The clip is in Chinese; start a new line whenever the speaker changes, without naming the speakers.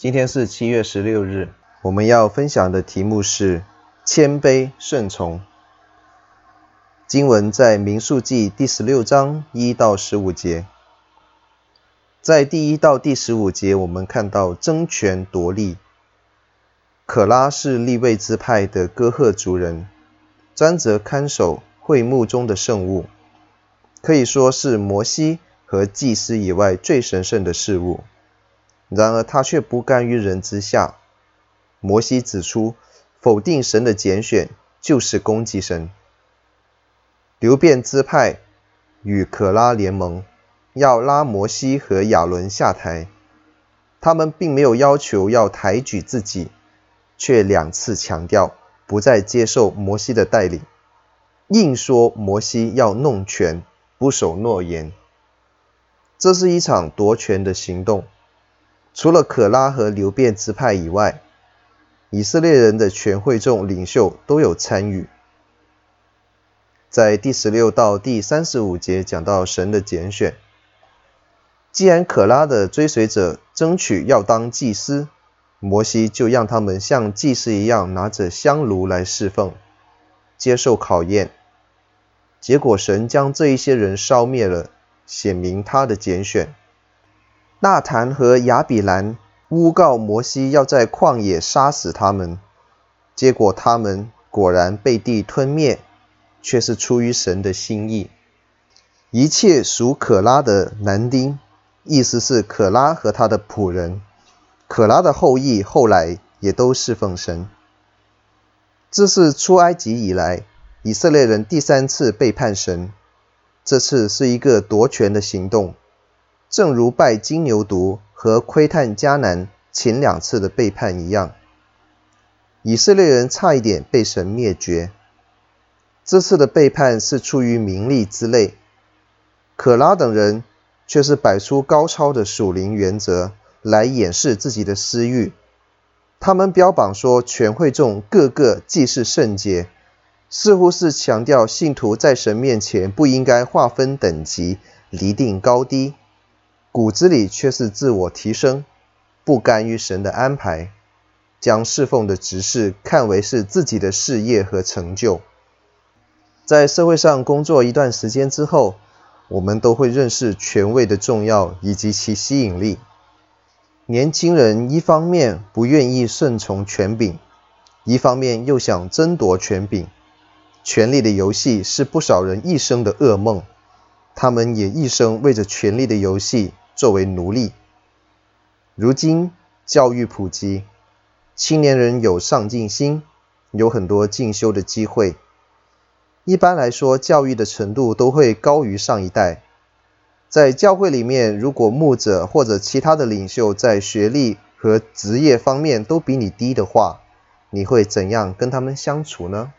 今天是七月十六日，我们要分享的题目是谦卑顺从。经文在民数记第十六章一到十五节。在第一到第十五节，我们看到争权夺利。可拉是利未支派的哥赫族人，专责看守会幕中的圣物，可以说是摩西和祭司以外最神圣的事物。然而他却不甘于人之下。摩西指出，否定神的拣选就是攻击神。流便支派与可拉联盟，要拉摩西和亚伦下台。他们并没有要求要抬举自己，却两次强调不再接受摩西的带领，硬说摩西要弄权，不守诺言。这是一场夺权的行动。除了可拉和流便支派以外，以色列人的全会众领袖都有参与。在第十六到第三十五节讲到神的拣选。既然可拉的追随者争取要当祭司，摩西就让他们像祭司一样拿着香炉来侍奉，接受考验。结果神将这一些人烧灭了，显明他的拣选。纳坦和亚比兰诬告摩西要在旷野杀死他们，结果他们果然被地吞灭，却是出于神的心意。一切属可拉的男丁，意思是可拉和他的仆人，可拉的后裔后来也都侍奉神。这是出埃及以来以色列人第三次背叛神，这次是一个夺权的行动。正如拜金牛犊和窥探迦南前两次的背叛一样，以色列人差一点被神灭绝。这次的背叛是出于名利之类，可拉等人却是摆出高超的属灵原则来掩饰自己的私欲。他们标榜说全会众个个既是圣洁，似乎是强调信徒在神面前不应该划分等级、厘定高低。骨子里却是自我提升，不甘于神的安排，将侍奉的职事看为是自己的事业和成就。在社会上工作一段时间之后，我们都会认识权位的重要以及其吸引力。年轻人一方面不愿意顺从权柄，一方面又想争夺权柄。权力的游戏是不少人一生的噩梦，他们也一生为着权力的游戏。作为奴隶，如今教育普及，青年人有上进心，有很多进修的机会。一般来说，教育的程度都会高于上一代。在教会里面，如果牧者或者其他的领袖在学历和职业方面都比你低的话，你会怎样跟他们相处呢？